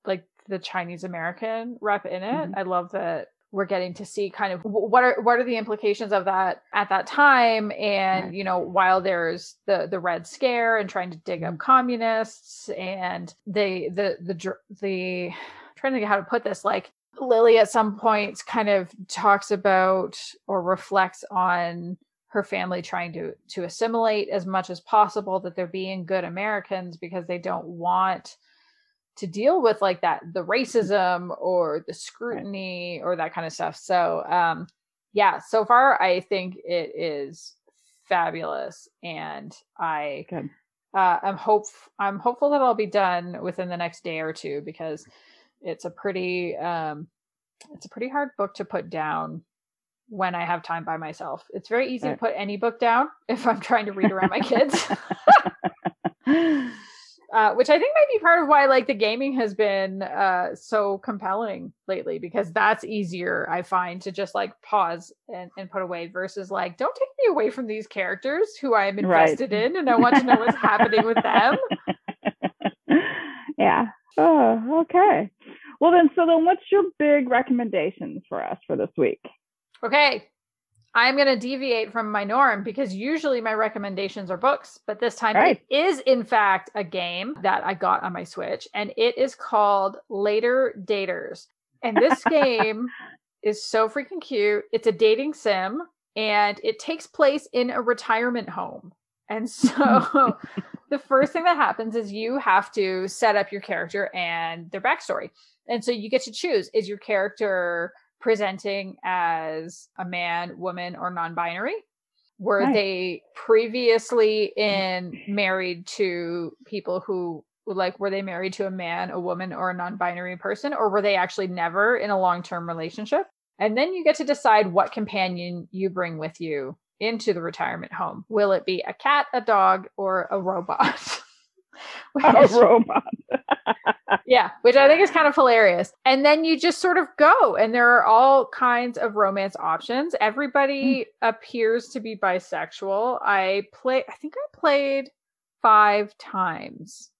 like the Chinese American rep in it. Mm-hmm. I love that we're getting to see kind of what are what are the implications of that at that time and right. you know while there's the the red scare and trying to dig up mm-hmm. communists and the the the the I'm trying to think how to put this like Lily at some point kind of talks about or reflects on her family trying to to assimilate as much as possible that they're being good Americans because they don't want to deal with like that the racism or the scrutiny or that kind of stuff. So um yeah so far i think it is fabulous and i Good. uh i'm hope i'm hopeful that i'll be done within the next day or two because it's a pretty um it's a pretty hard book to put down when i have time by myself. It's very easy right. to put any book down if i'm trying to read around my kids uh, which I think might be part of why like the gaming has been uh, so compelling lately because that's easier I find to just like pause and, and put away versus like don't take me away from these characters who I am invested right. in and I want to know what's happening with them. Yeah. Oh, okay. Well then, so then, what's your big recommendations for us for this week? Okay, I'm going to deviate from my norm because usually my recommendations are books, but this time right. it is in fact a game that I got on my Switch and it is called Later Daters. And this game is so freaking cute. It's a dating sim and it takes place in a retirement home. And so the first thing that happens is you have to set up your character and their backstory. And so you get to choose is your character presenting as a man, woman, or non binary? Were right. they previously mm-hmm. in married to people who like were they married to a man, a woman, or a non-binary person, or were they actually never in a long-term relationship? And then you get to decide what companion you bring with you into the retirement home. Will it be a cat, a dog, or a robot? Which, a robot. yeah, which I think is kind of hilarious. And then you just sort of go, and there are all kinds of romance options. Everybody mm. appears to be bisexual. I play, I think I played five times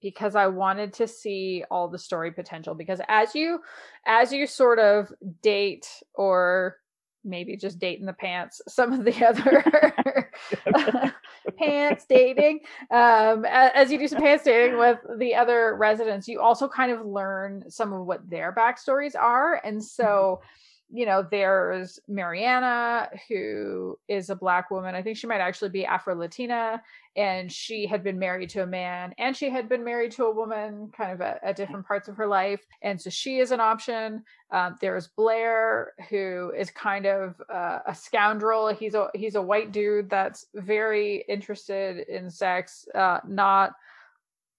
because I wanted to see all the story potential. Because as you, as you sort of date or maybe just date in the pants some of the other pants dating. Um, as you do some pants dating with the other residents, you also kind of learn some of what their backstories are. And so, you know, there's Mariana, who is a black woman. I think she might actually be Afro Latina, and she had been married to a man and she had been married to a woman kind of at, at different parts of her life. And so she is an option. Um, there's Blair, who is kind of uh, a scoundrel. He's a he's a white dude that's very interested in sex, uh, not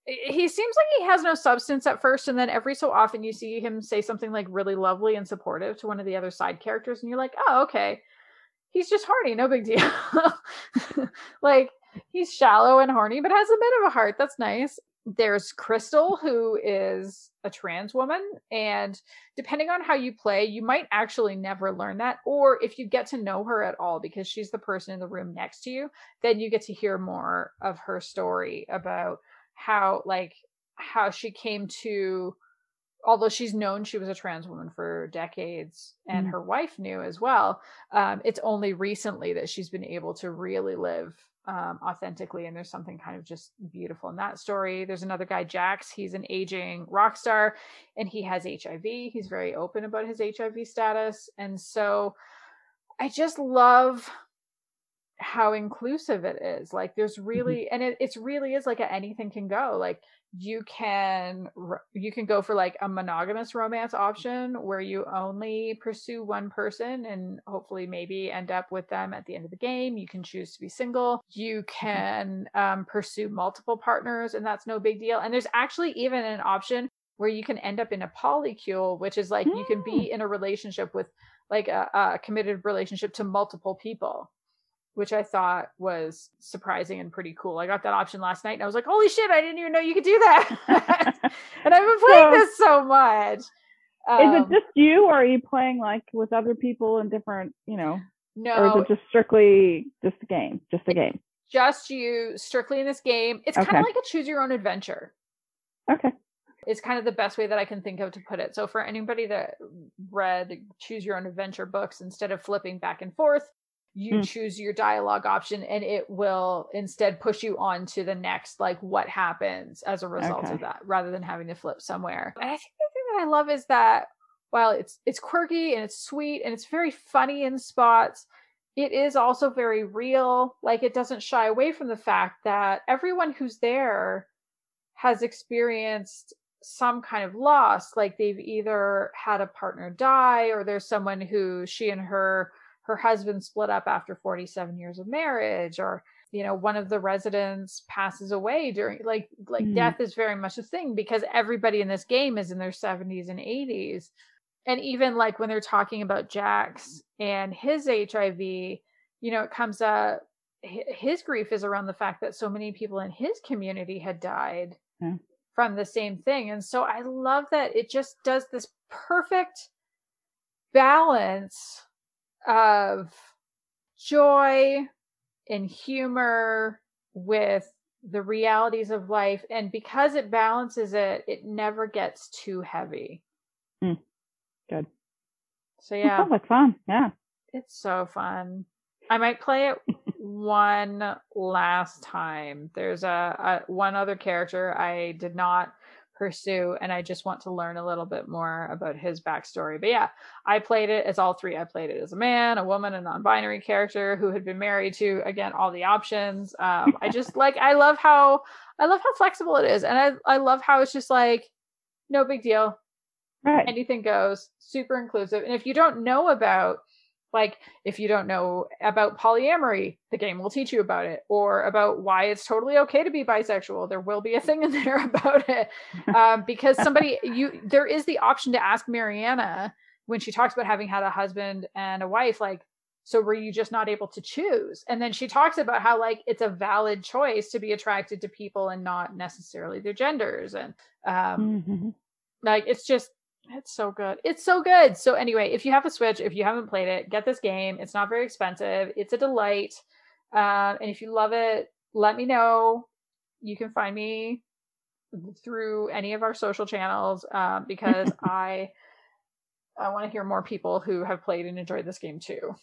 he seems like he has no substance at first and then every so often you see him say something like really lovely and supportive to one of the other side characters and you're like oh okay. He's just horny no big deal. Like he's shallow and horny but has a bit of a heart. That's nice. There's crystal who is a trans woman and depending on how you play you might actually never learn that or if you get to know her at all because she's the person in the room next to you then you get to hear more of her story about how like how she came to although she's known she was a trans woman for decades and mm. her wife knew as well um, it's only recently that she's been able to really live um, authentically and there's something kind of just beautiful in that story there's another guy jax he's an aging rock star and he has hiv he's very open about his hiv status and so i just love how inclusive it is like there's mm-hmm. really mm-hmm. and it it's really is like a anything can go like you can you can go for like a monogamous romance option where you only pursue one person and hopefully maybe end up with them at the end of the game you can choose to be single you mm-hmm. can um, pursue multiple partners and that's no big deal and there's actually even an option where you can end up in a polycule which is like mm. you can be mm. in a relationship with like a, a committed relationship to multiple people which I thought was surprising and pretty cool. I got that option last night and I was like, holy shit, I didn't even know you could do that. and I've been playing so, this so much. Um, is it um, just you or are you playing like with other people in different, you know? No. Or is it just strictly just a game? Just a game. Just you strictly in this game. It's okay. kind of like a choose your own adventure. Okay. It's kind of the best way that I can think of to put it. So for anybody that read choose your own adventure books instead of flipping back and forth, you mm. choose your dialogue option and it will instead push you on to the next like what happens as a result okay. of that rather than having to flip somewhere and i think the thing that i love is that while it's it's quirky and it's sweet and it's very funny in spots it is also very real like it doesn't shy away from the fact that everyone who's there has experienced some kind of loss like they've either had a partner die or there's someone who she and her her husband split up after 47 years of marriage or you know one of the residents passes away during like like mm. death is very much a thing because everybody in this game is in their 70s and 80s and even like when they're talking about Jax and his HIV you know it comes up his grief is around the fact that so many people in his community had died yeah. from the same thing and so I love that it just does this perfect balance of joy and humor with the realities of life. And because it balances it it never gets too heavy. Mm, good. So yeah. sounds like fun. Yeah. It's so fun. I might play it one last time. There's a, a one other character i did not pursue and i just want to learn a little bit more about his backstory. But yeah i played it as all three i played it as a man a woman a non-binary character who had been married to again all the options. Um, i just like i love how i love how flexible it is and i i love how it's just like no big deal. Right. Anything goes super inclusive and if you don't know about like if you don't know about polyamory the game will teach you about it or about why it's totally okay to be bisexual there will be a thing in there about it um, because somebody you there is the option to ask mariana when she talks about having had a husband and a wife like so were you just not able to choose and then she talks about how like it's a valid choice to be attracted to people and not necessarily their genders and um mm-hmm. like it's just it's so good. It's so good. So anyway, if you have a Switch, if you haven't played it, get this game. It's not very expensive. It's a delight. Um, and if you love it, let me know. You can find me through any of our social channels uh, because I I want to hear more people who have played and enjoyed this game too.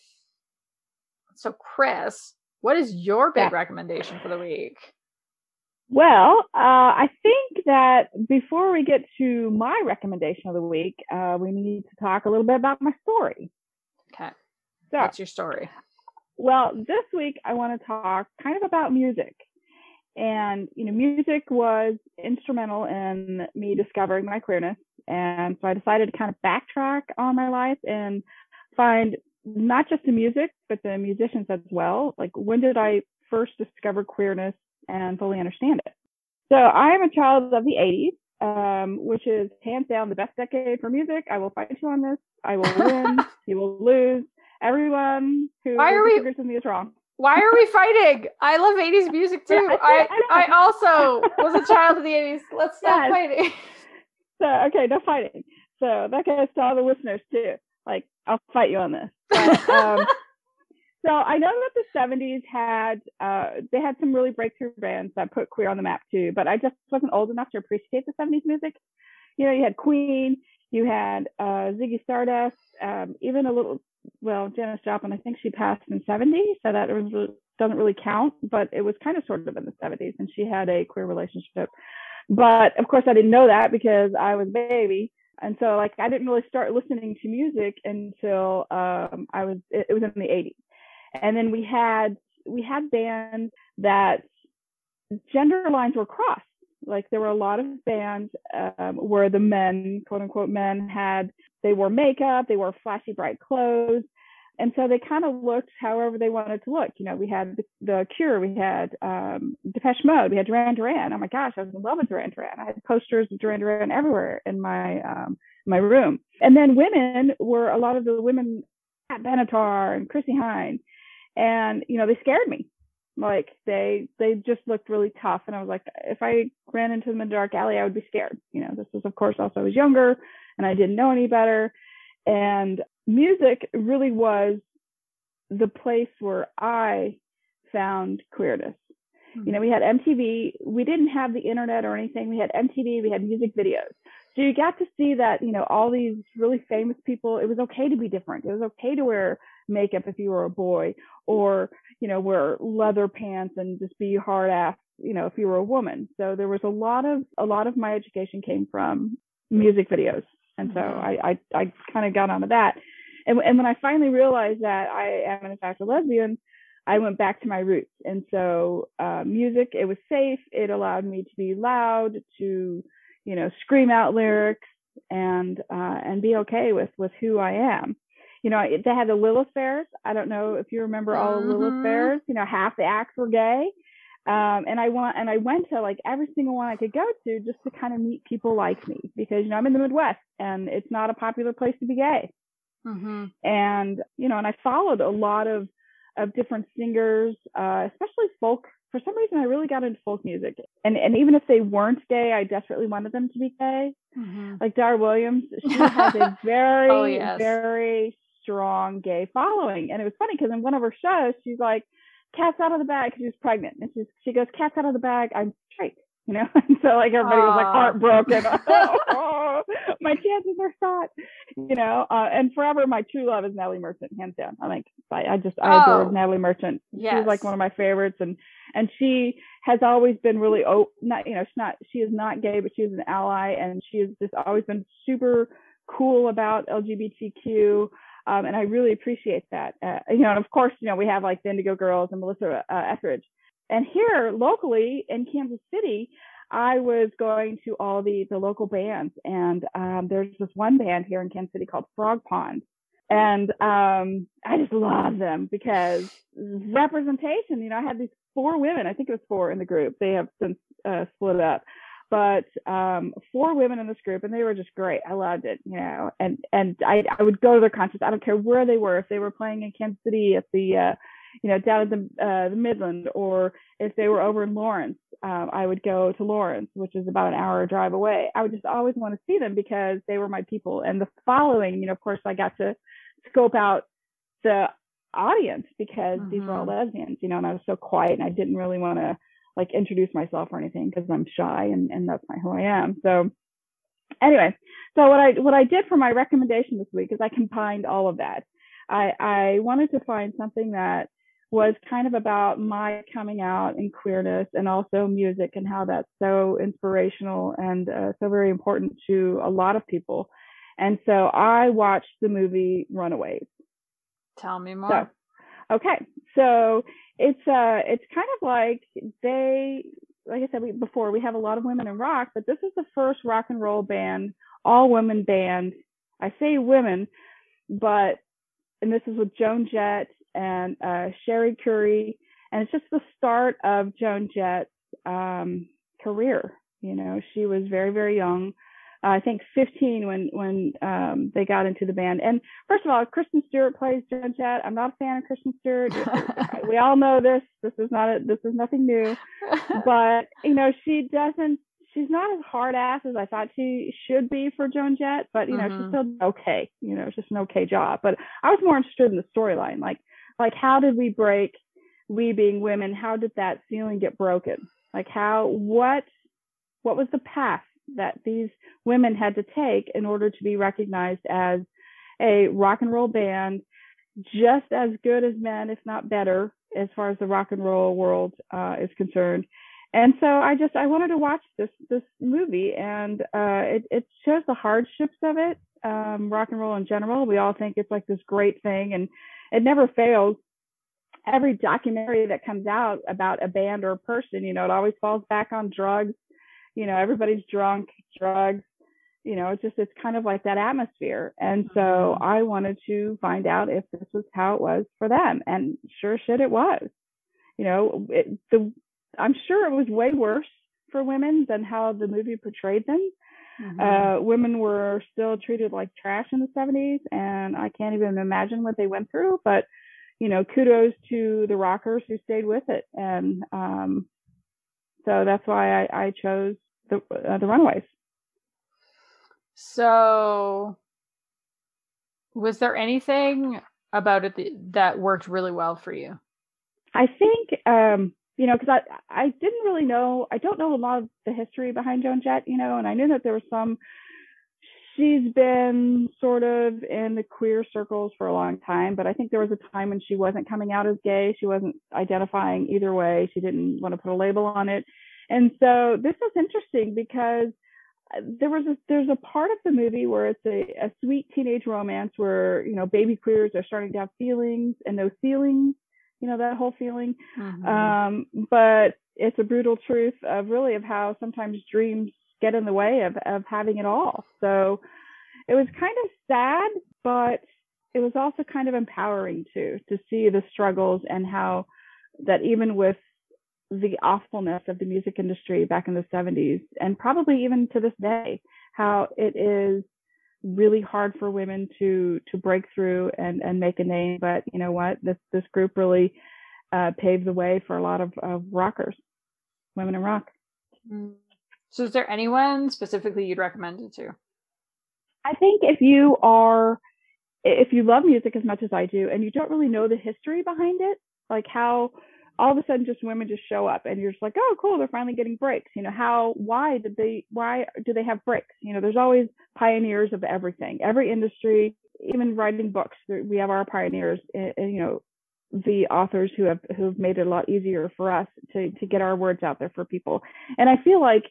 So Chris, What is your big yeah. recommendation for the week? Well, uh, I think that before we get to my recommendation of the week, uh, we need to talk a little bit about my story. Okay. So, What's your story? Well, this week I want to talk kind of about music. And, you know, music was instrumental in me discovering my queerness. And so I decided to kind of backtrack on my life and find not just the music, but the musicians as well. Like, when did I first discover queerness and fully understand it? So I am a child of the 80s, um, which is hands down the best decade for music. I will fight you on this. I will win. you will lose. Everyone who Why are we, with me is wrong. Why are we fighting? I love 80s music too. Yeah, I, I, I, also was a child of the 80s. Let's stop yes. fighting. So, okay, no fighting. So that goes to all the listeners too. Like, I'll fight you on this. But, um, so I know that the 70s had, uh, they had some really breakthrough bands that put queer on the map too, but I just wasn't old enough to appreciate the 70s music. You know, you had Queen, you had uh, Ziggy Stardust, um, even a little well, Janis Joplin, I think she passed in 70, so that was, doesn't really count, but it was kind of sort of in the 70s, and she had a queer relationship. But of course, I didn't know that because I was a baby. And so, like, I didn't really start listening to music until um, I was, it, it was in the 80s. And then we had, we had bands that gender lines were crossed. Like there were a lot of bands um, where the men, quote unquote men, had they wore makeup, they wore flashy bright clothes, and so they kind of looked however they wanted to look. You know, we had the, the Cure, we had um, Depeche Mode, we had Duran Duran. Oh my gosh, I was in love with Duran Duran. I had posters of Duran Duran everywhere in my um, my room. And then women were a lot of the women Pat Benatar and Chrissie Hynde, and you know they scared me like they they just looked really tough, and I was like, if I ran into them in a dark alley, I would be scared. You know, this was of course also I was younger, and I didn't know any better. And music really was the place where I found queerness. Mm-hmm. You know, we had MTV. We didn't have the internet or anything. We had MTV. We had music videos. So you got to see that, you know, all these really famous people, it was okay to be different. It was okay to wear makeup if you were a boy or you know wear leather pants and just be hard ass you know if you were a woman. So there was a lot of a lot of my education came from music videos. And so i i, I kind of got onto that. And, and when i finally realized that i am in fact a lesbian i went back to my roots. And so uh, music it was safe. It allowed me to be loud to you know scream out lyrics and uh, and be okay with with who i am you know, they had the Lilith fairs. I don't know if you remember all the Lilith mm-hmm. fairs. You know, half the acts were gay. Um, and I want and I went to like every single one I could go to just to kind of meet people like me because you know I'm in the Midwest and it's not a popular place to be gay. Mm-hmm. And you know, and I followed a lot of of different singers, uh, especially folk. For some reason, I really got into folk music, and and even if they weren't gay, I desperately wanted them to be gay. Mm-hmm. Like Dar Williams, she has a very oh, yes. very strong gay following. And it was funny because in one of her shows, she's like, "Cat's out of the bag," because she was pregnant, and she's she goes, "Cat's out of the bag. I'm straight." You know, and so like everybody Aww. was like heartbroken. oh, my chances are shot. You know, uh, and forever my true love is Natalie Merchant, hands down. I like, I, I just I oh. adore Natalie Merchant. Yes. She's like one of my favorites, and and she has always been really oh not you know she's not she is not gay, but she is an ally, and she has just always been super cool about LGBTQ. Um, and I really appreciate that. Uh, you know, and of course, you know, we have like the Indigo Girls and Melissa uh, Etheridge. And here locally in Kansas City, I was going to all the the local bands, and um, there's this one band here in Kansas City called Frog Pond, and um, I just love them because representation. You know, I had these four women. I think it was four in the group. They have since uh, split up, but um, four women in this group, and they were just great. I loved it, you know. And and I I would go to their concerts. I don't care where they were. If they were playing in Kansas City at the uh, you know down at the uh, the Midland, or if they were over in Lawrence, um, I would go to Lawrence, which is about an hour drive away. I would just always want to see them because they were my people. And the following, you know, of course, I got to scope out the audience because mm-hmm. these were all mm-hmm. lesbians, you know, and I was so quiet and I didn't really want to like introduce myself or anything because I'm shy and, and that's not who I am. So anyway, so what I what I did for my recommendation this week is I combined all of that. I I wanted to find something that was kind of about my coming out and queerness and also music and how that's so inspirational and uh, so very important to a lot of people. And so I watched the movie Runaways. Tell me more. So, okay. So it's uh it's kind of like they like I said we, before we have a lot of women in rock, but this is the first rock and roll band, all women band. I say women, but and this is with Joan Jett and uh, Cherie Currie, and it's just the start of Joan Jett's um, career. You know, she was very very young. I think 15 when when um, they got into the band. And first of all, Kristen Stewart plays Joan Jett. I'm not a fan of Kristen Stewart. we all know this. This is not a, this is nothing new. But you know, she doesn't. She's not as hard ass as I thought she should be for Joan Jett. But you know, mm-hmm. she's still okay. You know, it's just an okay job. But I was more interested in the storyline. Like like how did we break? We being women, how did that ceiling get broken? Like how what what was the path that these women had to take in order to be recognized as a rock and roll band just as good as men, if not better, as far as the rock and roll world uh, is concerned. And so I just I wanted to watch this this movie, and uh, it it shows the hardships of it, um, rock and roll in general. We all think it's like this great thing, and it never fails. Every documentary that comes out about a band or a person, you know, it always falls back on drugs, you know everybody's drunk drugs you know it's just it's kind of like that atmosphere. And so mm-hmm. i wanted to find out if this was how it was for them. And sure shit it was. You know it, the i'm sure it was way worse for women than how the movie portrayed them. Mm-hmm. uh, women were still treated like trash in the 70s and i can't even imagine what they went through but you know kudos to the rockers who stayed with it. And um, so that's why I, I chose the uh, the Runaways. So, was there anything about it that worked really well for you? I think, um, you know, because I I didn't really know. I don't know a lot of the history behind Joan Jett, you know, and I knew that there was some. She's been sort of in the queer circles for a long time, but I think there was a time when she wasn't coming out as gay. She wasn't identifying either way. She didn't want to put a label on it. And so this was interesting because uh, there was a, there's a part of the movie where it's a, a sweet teenage romance where you know baby queers are starting to have feelings and those feelings you know that whole feeling mm-hmm. um, but it's a brutal truth of really of how sometimes dreams get in the way of of having it all so it was kind of sad but it was also kind of empowering too to see the struggles and how that even with the awfulness of the music industry back in the 70s and probably even to this day how it is really hard for women to to break through and and make a name. But you know what? This this group really uh, paved the way for a lot of, of rockers women in rock. Mm. so is there anyone specifically you'd recommend it to? I think if you are if you love music as much as i do and you don't really know the history behind it like how all of a sudden just women just show up and you're just like oh cool they're finally getting breaks. You know how why did they why do they have breaks? You know there's always pioneers of everything. Every industry even writing books we have our pioneers and, you know the authors who have who have made it a lot easier for us to to get our words out there for people. And i feel like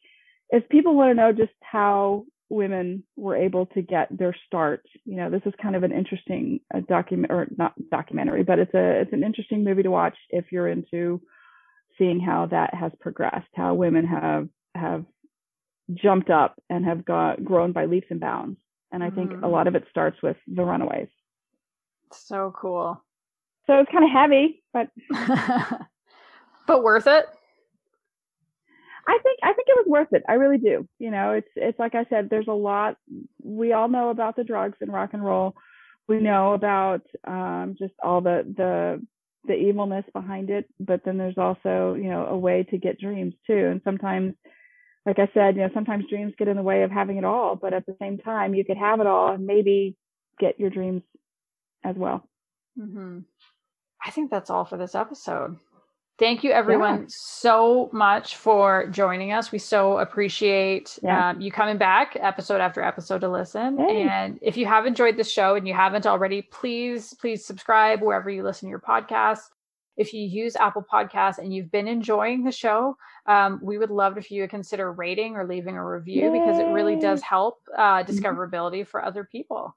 if people want to know just how women were able to get their start. You know, this is kind of an interesting uh, document or not documentary, but it's a it's an interesting movie to watch if you're into seeing how that has progressed, how women have have jumped up and have got grown by leaps and bounds. And I think mm. a lot of it starts with the Runaways. So cool. So it's kind of heavy, but but worth it. I think I think it was worth it. I really do. You know, it's it's like I said, there's a lot we all know about the drugs and rock and roll. We know about um, just all the the the evilness behind it, but then there's also, you know, a way to get dreams too. And sometimes like I said, you know, sometimes dreams get in the way of having it all, but at the same time, you could have it all and maybe get your dreams as well. Mm-hmm. I think that's all for this episode. Thank you, everyone, yeah. so much for joining us. We so appreciate yeah. um, you coming back episode after episode to listen. Hey. And if you have enjoyed the show and you haven't already, please, please subscribe wherever you listen to your podcast. if you use Apple Podcasts and you've been enjoying the show, um, we would love if you would consider rating or leaving a review Yay. because it really does help uh, mm-hmm. discoverability mm-hmm. for other people.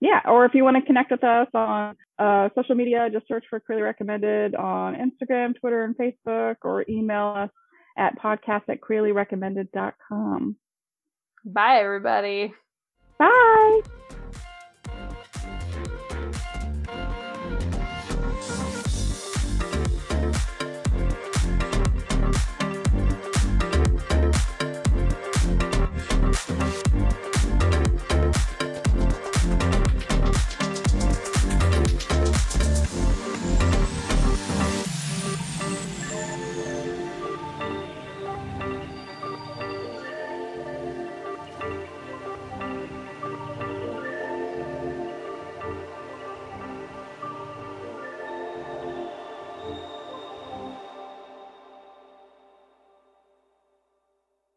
Yeah, or if you want to connect with us on uh, social media, just search for Queerly Recommended on Instagram, Twitter, and Facebook, or email us at podcast at queerlyrecommended.com. Bye, everybody. Bye.